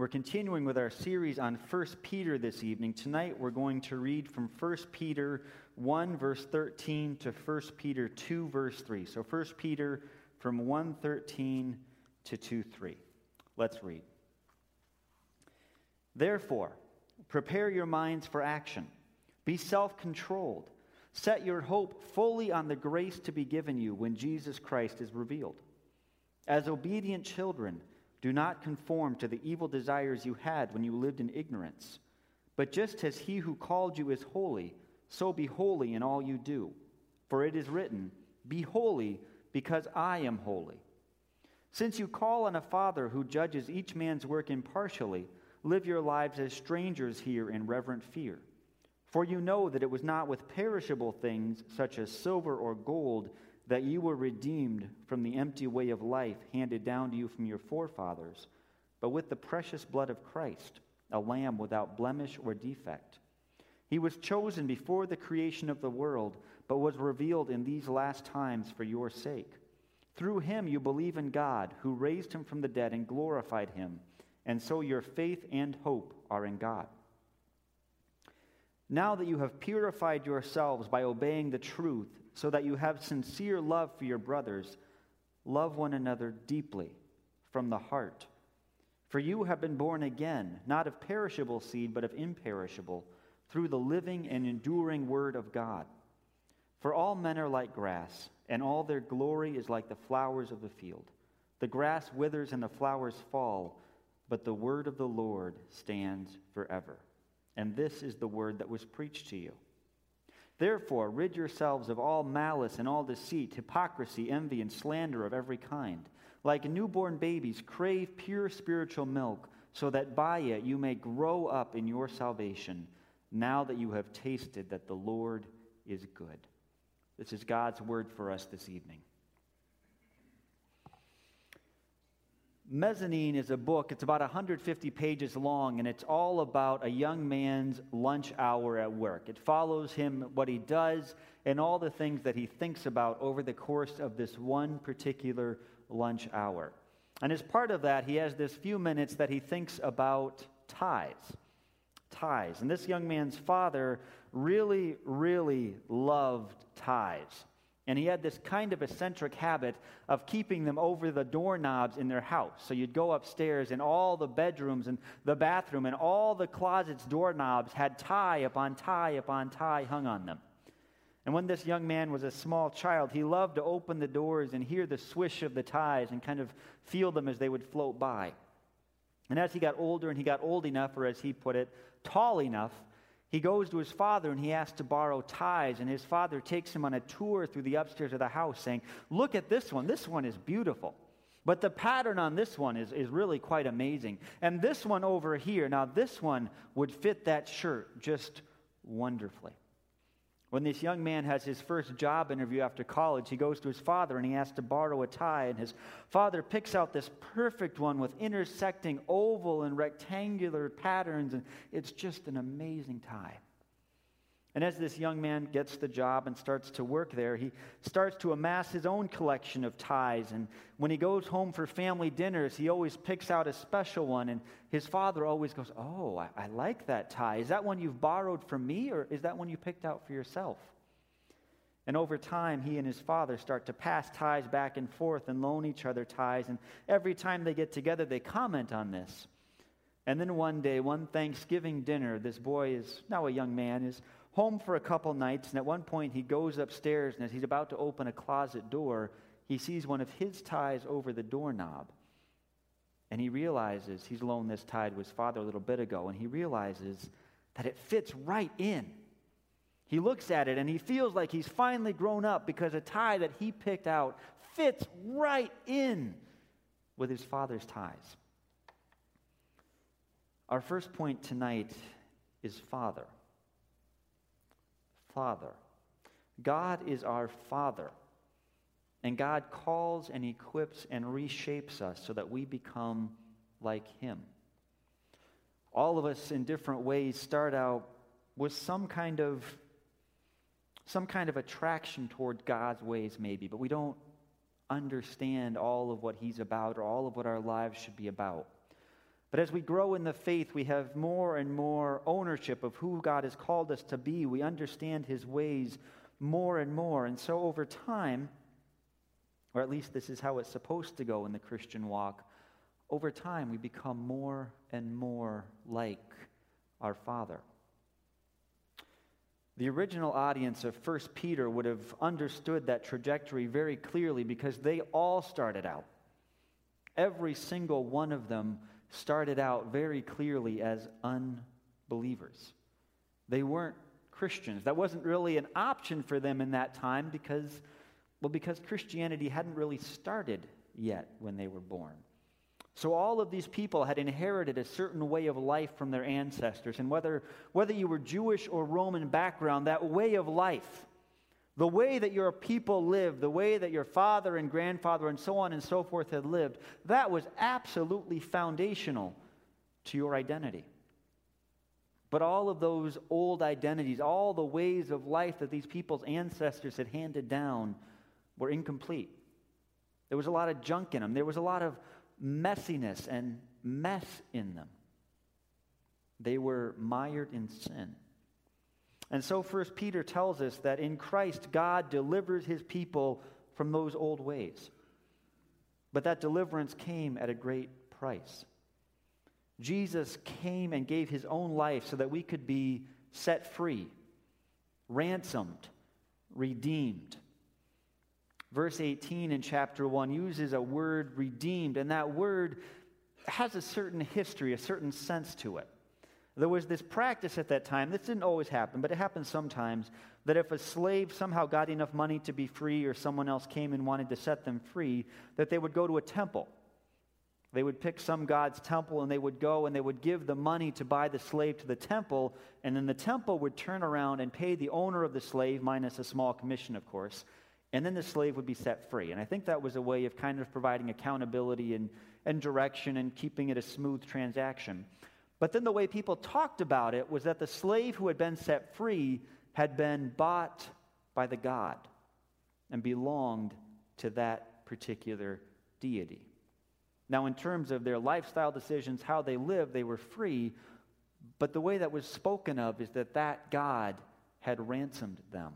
We're continuing with our series on 1 Peter this evening. Tonight we're going to read from 1 Peter 1, verse 13 to 1 Peter 2, verse 3. So 1 Peter from 113 to 2 3. Let's read. Therefore, prepare your minds for action. Be self controlled. Set your hope fully on the grace to be given you when Jesus Christ is revealed. As obedient children, do not conform to the evil desires you had when you lived in ignorance. But just as he who called you is holy, so be holy in all you do. For it is written, Be holy, because I am holy. Since you call on a Father who judges each man's work impartially, live your lives as strangers here in reverent fear. For you know that it was not with perishable things, such as silver or gold, that you were redeemed from the empty way of life handed down to you from your forefathers, but with the precious blood of Christ, a lamb without blemish or defect. He was chosen before the creation of the world, but was revealed in these last times for your sake. Through him you believe in God, who raised him from the dead and glorified him, and so your faith and hope are in God. Now that you have purified yourselves by obeying the truth, so that you have sincere love for your brothers, love one another deeply from the heart. For you have been born again, not of perishable seed, but of imperishable, through the living and enduring word of God. For all men are like grass, and all their glory is like the flowers of the field. The grass withers and the flowers fall, but the word of the Lord stands forever. And this is the word that was preached to you. Therefore, rid yourselves of all malice and all deceit, hypocrisy, envy, and slander of every kind. Like newborn babies, crave pure spiritual milk, so that by it you may grow up in your salvation, now that you have tasted that the Lord is good. This is God's word for us this evening. Mezzanine is a book, it's about 150 pages long, and it's all about a young man's lunch hour at work. It follows him, what he does, and all the things that he thinks about over the course of this one particular lunch hour. And as part of that, he has this few minutes that he thinks about ties. Ties. And this young man's father really, really loved ties. And he had this kind of eccentric habit of keeping them over the doorknobs in their house. So you'd go upstairs, and all the bedrooms and the bathroom and all the closets' doorknobs had tie upon tie upon tie hung on them. And when this young man was a small child, he loved to open the doors and hear the swish of the ties and kind of feel them as they would float by. And as he got older and he got old enough, or as he put it, tall enough, he goes to his father and he asks to borrow ties, and his father takes him on a tour through the upstairs of the house, saying, Look at this one. This one is beautiful. But the pattern on this one is, is really quite amazing. And this one over here, now this one would fit that shirt just wonderfully. When this young man has his first job interview after college, he goes to his father and he asks to borrow a tie. And his father picks out this perfect one with intersecting oval and rectangular patterns. And it's just an amazing tie. And as this young man gets the job and starts to work there, he starts to amass his own collection of ties. And when he goes home for family dinners, he always picks out a special one. And his father always goes, Oh, I, I like that tie. Is that one you've borrowed from me, or is that one you picked out for yourself? And over time, he and his father start to pass ties back and forth and loan each other ties. And every time they get together, they comment on this. And then one day, one Thanksgiving dinner, this boy is now a young man, is home for a couple nights, and at one point he goes upstairs, and as he's about to open a closet door, he sees one of his ties over the doorknob. And he realizes he's loaned this tie to his father a little bit ago, and he realizes that it fits right in. He looks at it and he feels like he's finally grown up because a tie that he picked out fits right in with his father's ties. Our first point tonight is Father. Father. God is our Father. And God calls and equips and reshapes us so that we become like Him. All of us in different ways start out with some kind of some kind of attraction toward God's ways maybe, but we don't understand all of what he's about or all of what our lives should be about. But as we grow in the faith, we have more and more ownership of who God has called us to be. We understand his ways more and more. And so over time, or at least this is how it's supposed to go in the Christian walk, over time we become more and more like our Father. The original audience of 1 Peter would have understood that trajectory very clearly because they all started out. Every single one of them started out very clearly as unbelievers. They weren't Christians. That wasn't really an option for them in that time because, well, because Christianity hadn't really started yet when they were born. So all of these people had inherited a certain way of life from their ancestors. And whether, whether you were Jewish or Roman background, that way of life, the way that your people lived, the way that your father and grandfather and so on and so forth had lived, that was absolutely foundational to your identity. But all of those old identities, all the ways of life that these people's ancestors had handed down, were incomplete. There was a lot of junk in them. There was a lot of messiness and mess in them. They were mired in sin. And so, First Peter tells us that in Christ, God delivers his people from those old ways. But that deliverance came at a great price. Jesus came and gave his own life so that we could be set free, ransomed, redeemed. Verse 18 in chapter 1 uses a word redeemed, and that word has a certain history, a certain sense to it. There was this practice at that time, this didn't always happen, but it happened sometimes, that if a slave somehow got enough money to be free or someone else came and wanted to set them free, that they would go to a temple. They would pick some god's temple and they would go and they would give the money to buy the slave to the temple, and then the temple would turn around and pay the owner of the slave, minus a small commission, of course, and then the slave would be set free. And I think that was a way of kind of providing accountability and, and direction and keeping it a smooth transaction. But then the way people talked about it was that the slave who had been set free had been bought by the God and belonged to that particular deity. Now, in terms of their lifestyle decisions, how they lived, they were free, but the way that was spoken of is that that God had ransomed them.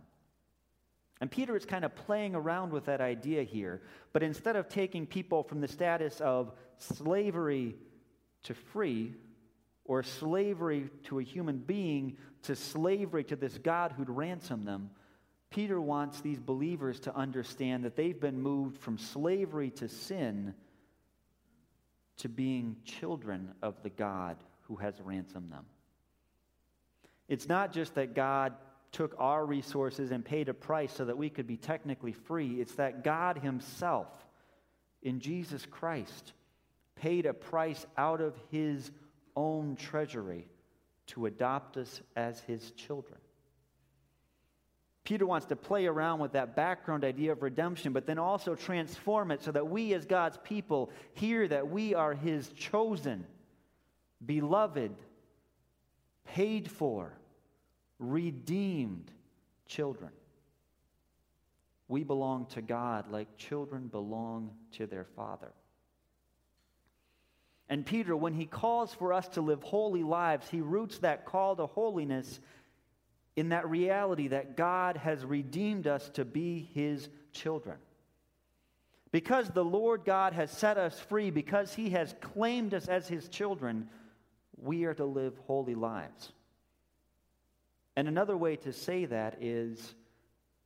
And Peter is kind of playing around with that idea here. But instead of taking people from the status of slavery to free, or slavery to a human being, to slavery to this God who'd ransom them, Peter wants these believers to understand that they've been moved from slavery to sin to being children of the God who has ransomed them. It's not just that God took our resources and paid a price so that we could be technically free. It's that God Himself, in Jesus Christ, paid a price out of His own treasury to adopt us as His children. Peter wants to play around with that background idea of redemption, but then also transform it so that we, as God's people, hear that we are His chosen, beloved, paid for, redeemed children. We belong to God like children belong to their Father. And Peter, when he calls for us to live holy lives, he roots that call to holiness in that reality that God has redeemed us to be his children. Because the Lord God has set us free, because he has claimed us as his children, we are to live holy lives. And another way to say that is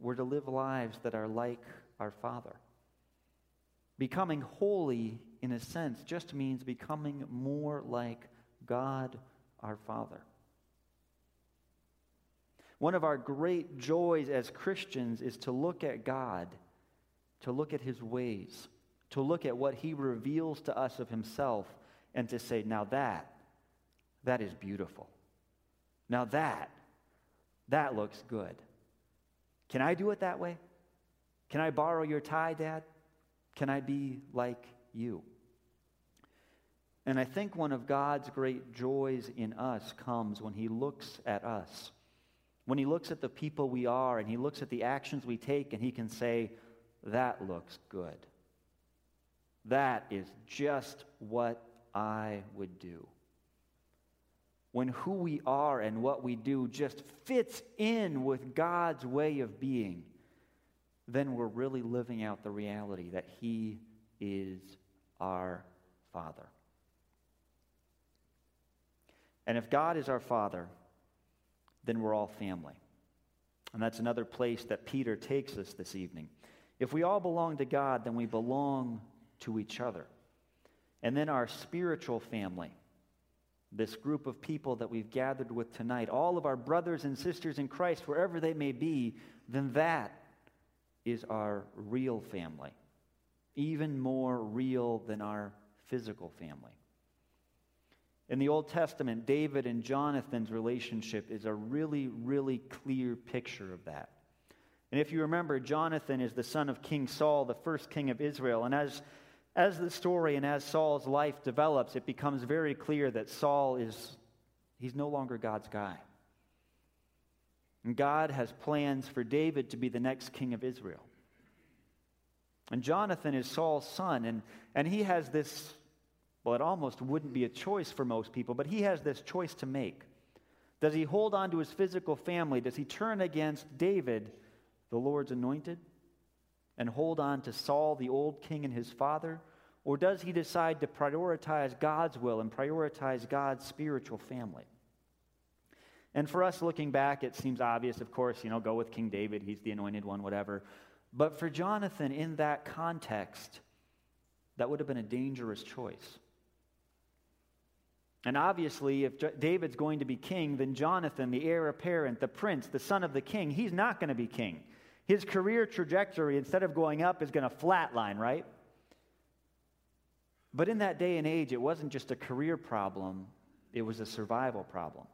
we're to live lives that are like our Father. Becoming holy, in a sense, just means becoming more like God our Father. One of our great joys as Christians is to look at God, to look at His ways, to look at what He reveals to us of Himself, and to say, now that, that is beautiful. Now that that looks good. Can I do it that way? Can I borrow your tie, Dad? Can I be like you? And I think one of God's great joys in us comes when He looks at us. When He looks at the people we are and He looks at the actions we take and He can say, That looks good. That is just what I would do. When who we are and what we do just fits in with God's way of being, then we're really living out the reality that He is our Father. And if God is our Father, then we're all family. And that's another place that Peter takes us this evening. If we all belong to God, then we belong to each other. And then our spiritual family, this group of people that we've gathered with tonight, all of our brothers and sisters in Christ, wherever they may be, then that is our real family, even more real than our physical family. In the Old Testament, David and Jonathan's relationship is a really, really clear picture of that. And if you remember, Jonathan is the son of King Saul, the first king of Israel. And as, as the story and as Saul's life develops, it becomes very clear that Saul is, he's no longer God's guy. And God has plans for David to be the next king of Israel. And Jonathan is Saul's son, and, and he has this well, it almost wouldn't be a choice for most people, but he has this choice to make. Does he hold on to his physical family? Does he turn against David, the Lord's anointed, and hold on to Saul, the old king, and his father? Or does he decide to prioritize God's will and prioritize God's spiritual family? And for us looking back, it seems obvious, of course, you know, go with King David, he's the anointed one, whatever. But for Jonathan, in that context, that would have been a dangerous choice. And obviously, if David's going to be king, then Jonathan, the heir apparent, the prince, the son of the king, he's not going to be king. His career trajectory, instead of going up, is going to flatline, right? But in that day and age, it wasn't just a career problem, it was a survival problem.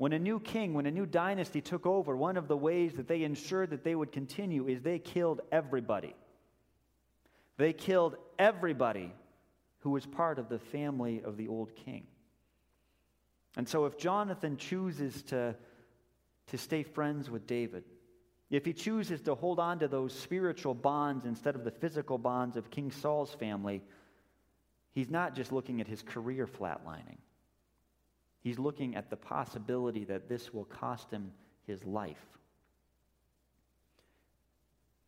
When a new king, when a new dynasty took over, one of the ways that they ensured that they would continue is they killed everybody. They killed everybody who was part of the family of the old king. And so, if Jonathan chooses to, to stay friends with David, if he chooses to hold on to those spiritual bonds instead of the physical bonds of King Saul's family, he's not just looking at his career flatlining. He's looking at the possibility that this will cost him his life.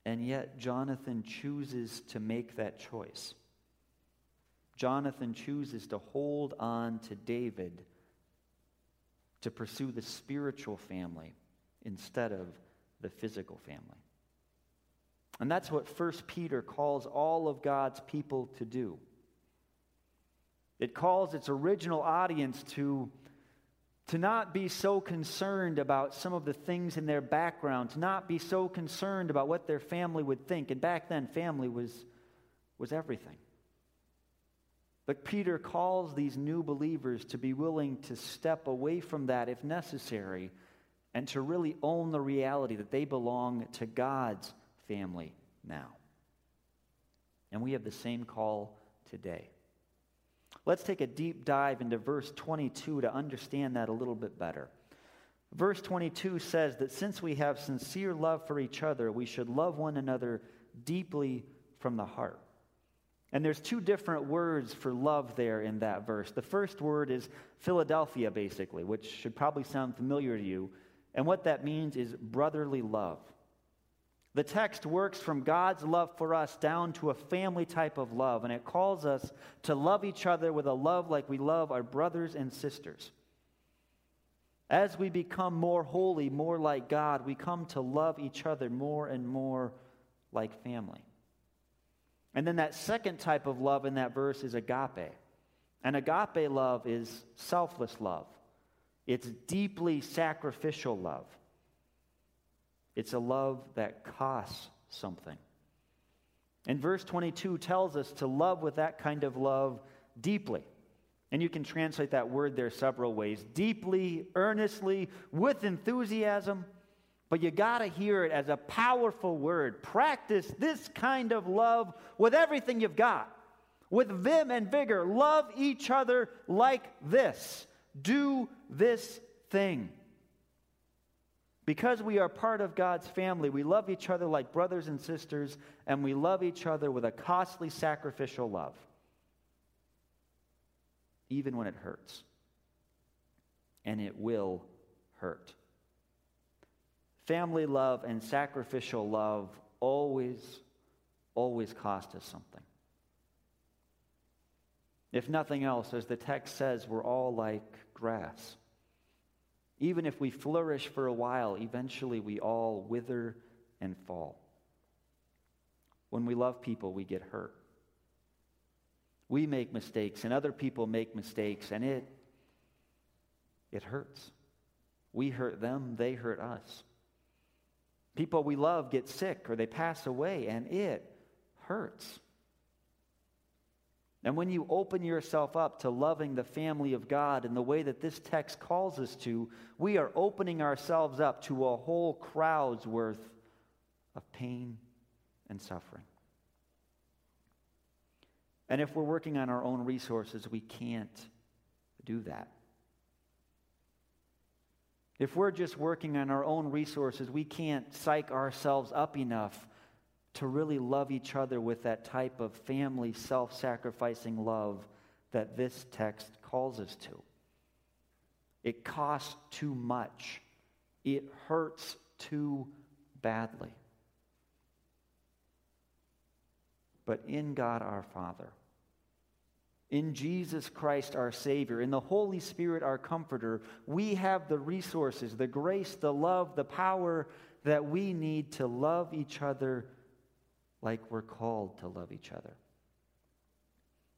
And yet, Jonathan chooses to make that choice. Jonathan chooses to hold on to David to pursue the spiritual family instead of the physical family. And that's what 1 Peter calls all of God's people to do. It calls its original audience to, to not be so concerned about some of the things in their background, to not be so concerned about what their family would think. And back then, family was, was everything. But Peter calls these new believers to be willing to step away from that if necessary and to really own the reality that they belong to God's family now. And we have the same call today. Let's take a deep dive into verse 22 to understand that a little bit better. Verse 22 says that since we have sincere love for each other, we should love one another deeply from the heart. And there's two different words for love there in that verse. The first word is Philadelphia, basically, which should probably sound familiar to you. And what that means is brotherly love. The text works from God's love for us down to a family type of love, and it calls us to love each other with a love like we love our brothers and sisters. As we become more holy, more like God, we come to love each other more and more like family. And then that second type of love in that verse is agape. And agape love is selfless love, it's deeply sacrificial love. It's a love that costs something. And verse 22 tells us to love with that kind of love deeply. And you can translate that word there several ways deeply, earnestly, with enthusiasm but you got to hear it as a powerful word. Practice this kind of love with everything you've got. With vim and vigor, love each other like this. Do this thing. Because we are part of God's family, we love each other like brothers and sisters, and we love each other with a costly sacrificial love. even when it hurts. And it will hurt. Family love and sacrificial love always, always cost us something. If nothing else, as the text says, we're all like grass. Even if we flourish for a while, eventually we all wither and fall. When we love people, we get hurt. We make mistakes, and other people make mistakes, and it, it hurts. We hurt them, they hurt us. People we love get sick or they pass away, and it hurts. And when you open yourself up to loving the family of God in the way that this text calls us to, we are opening ourselves up to a whole crowd's worth of pain and suffering. And if we're working on our own resources, we can't do that. If we're just working on our own resources, we can't psych ourselves up enough to really love each other with that type of family, self sacrificing love that this text calls us to. It costs too much, it hurts too badly. But in God our Father, in Jesus Christ our Savior, in the Holy Spirit our Comforter, we have the resources, the grace, the love, the power that we need to love each other like we're called to love each other.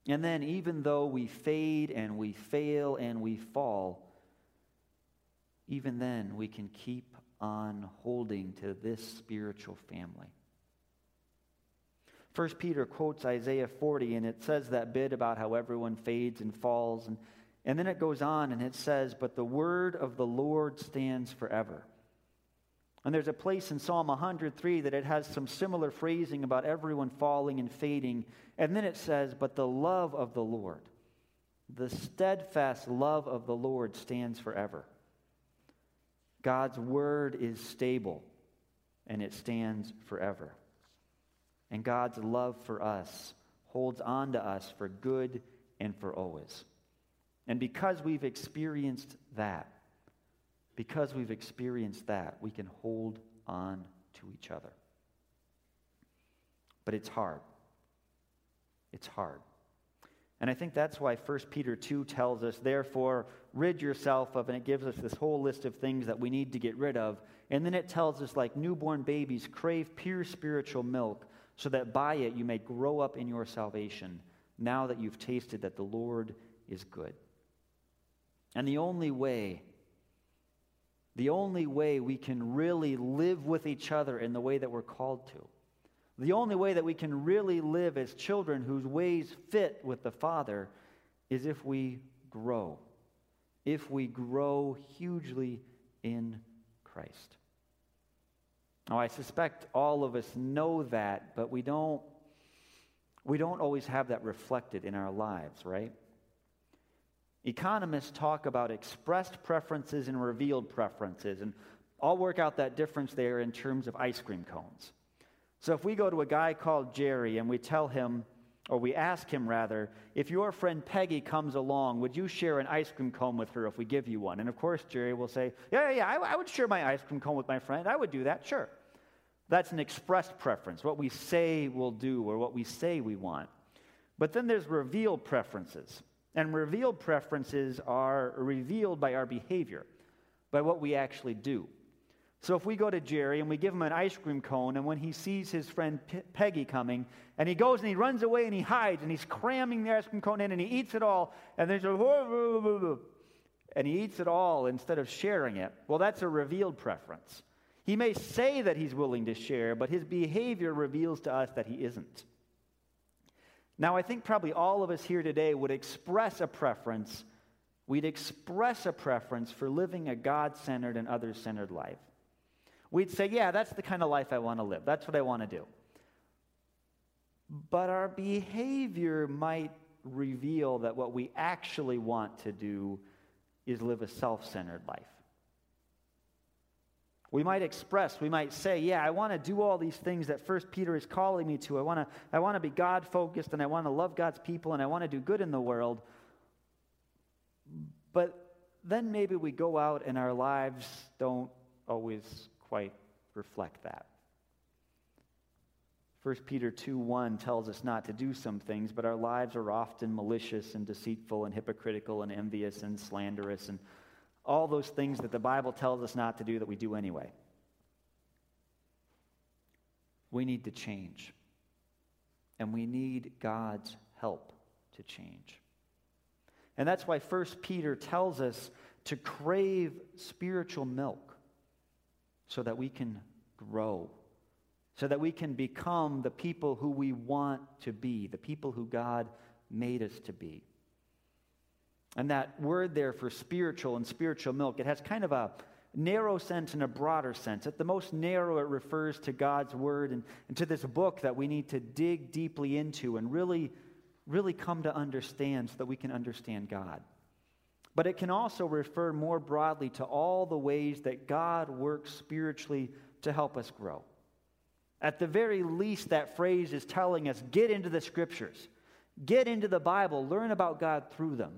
And then, even though we fade and we fail and we fall, even then we can keep on holding to this spiritual family. First Peter quotes Isaiah 40, and it says that bit about how everyone fades and falls. And, and then it goes on and it says, But the word of the Lord stands forever. And there's a place in Psalm 103 that it has some similar phrasing about everyone falling and fading. And then it says, But the love of the Lord, the steadfast love of the Lord stands forever. God's word is stable and it stands forever. And God's love for us holds on to us for good and for always. And because we've experienced that, because we've experienced that, we can hold on to each other. But it's hard. It's hard. And I think that's why 1 Peter 2 tells us, therefore, rid yourself of, and it gives us this whole list of things that we need to get rid of. And then it tells us, like newborn babies, crave pure spiritual milk, so that by it you may grow up in your salvation, now that you've tasted that the Lord is good. And the only way the only way we can really live with each other in the way that we're called to. The only way that we can really live as children whose ways fit with the Father is if we grow. If we grow hugely in Christ. Now, I suspect all of us know that, but we don't, we don't always have that reflected in our lives, right? Economists talk about expressed preferences and revealed preferences, and I'll work out that difference there in terms of ice cream cones. So if we go to a guy called Jerry and we tell him, or we ask him rather, if your friend Peggy comes along, would you share an ice cream cone with her if we give you one? And of course, Jerry will say, Yeah, yeah, I, I would share my ice cream cone with my friend. I would do that, sure. That's an expressed preference, what we say we'll do or what we say we want. But then there's revealed preferences. And revealed preferences are revealed by our behavior, by what we actually do. So if we go to Jerry and we give him an ice cream cone, and when he sees his friend P- Peggy coming, and he goes and he runs away and he hides and he's cramming the ice cream cone in and he eats it all, and there's a and he eats it all instead of sharing it, well, that's a revealed preference. He may say that he's willing to share, but his behavior reveals to us that he isn't. Now, I think probably all of us here today would express a preference. We'd express a preference for living a God centered and other centered life. We'd say, yeah, that's the kind of life I want to live. That's what I want to do. But our behavior might reveal that what we actually want to do is live a self centered life. We might express, we might say, yeah, I want to do all these things that First Peter is calling me to. I want to, I want to be God focused and I want to love God's people and I want to do good in the world. But then maybe we go out and our lives don't always quite reflect that. 1 Peter 2 1 tells us not to do some things, but our lives are often malicious and deceitful and hypocritical and envious and slanderous and all those things that the Bible tells us not to do that we do anyway. We need to change. And we need God's help to change. And that's why 1 Peter tells us to crave spiritual milk so that we can grow, so that we can become the people who we want to be, the people who God made us to be. And that word there for spiritual and spiritual milk, it has kind of a narrow sense and a broader sense. At the most narrow, it refers to God's word and, and to this book that we need to dig deeply into and really, really come to understand so that we can understand God. But it can also refer more broadly to all the ways that God works spiritually to help us grow. At the very least, that phrase is telling us get into the scriptures, get into the Bible, learn about God through them.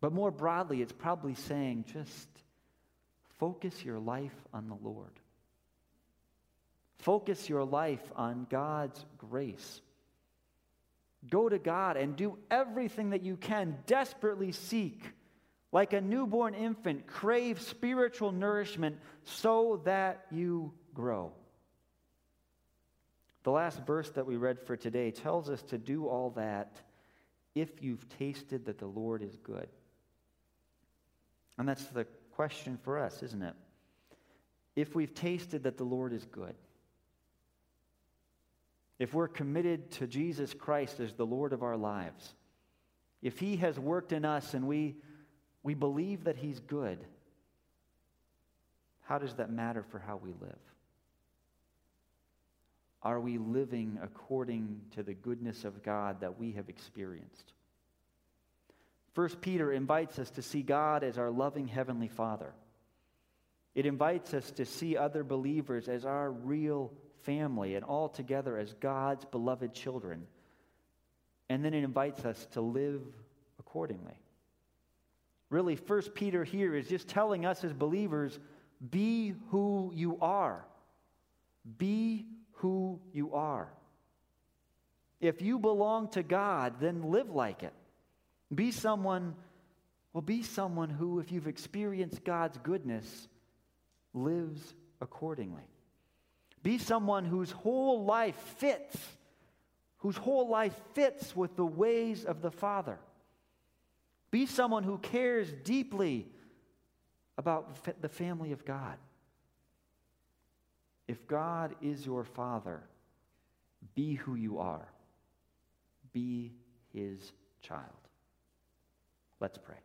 But more broadly, it's probably saying just focus your life on the Lord. Focus your life on God's grace. Go to God and do everything that you can. Desperately seek, like a newborn infant, crave spiritual nourishment so that you grow. The last verse that we read for today tells us to do all that if you've tasted that the Lord is good. And that's the question for us, isn't it? If we've tasted that the Lord is good, if we're committed to Jesus Christ as the Lord of our lives, if He has worked in us and we, we believe that He's good, how does that matter for how we live? Are we living according to the goodness of God that we have experienced? First Peter invites us to see God as our loving heavenly Father. It invites us to see other believers as our real family and all together as God's beloved children. And then it invites us to live accordingly. Really, First Peter here is just telling us as believers be who you are. Be who you are. If you belong to God, then live like it. Be someone, well, be someone who, if you've experienced God's goodness, lives accordingly. Be someone whose whole life fits, whose whole life fits with the ways of the Father. Be someone who cares deeply about the family of God. If God is your Father, be who you are. Be his child. Let's pray.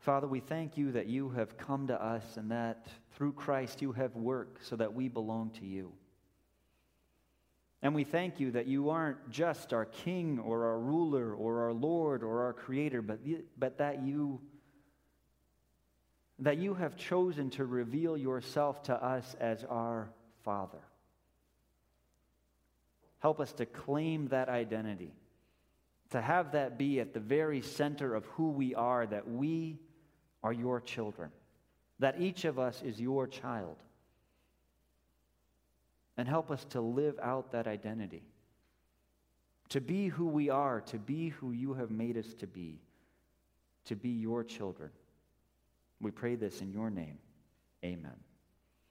Father, we thank you that you have come to us and that through Christ you have worked so that we belong to you. And we thank you that you aren't just our king or our ruler or our Lord or our creator, but, but that you that you have chosen to reveal yourself to us as our Father. Help us to claim that identity, to have that be at the very center of who we are, that we are your children, that each of us is your child. And help us to live out that identity, to be who we are, to be who you have made us to be, to be your children. We pray this in your name. Amen.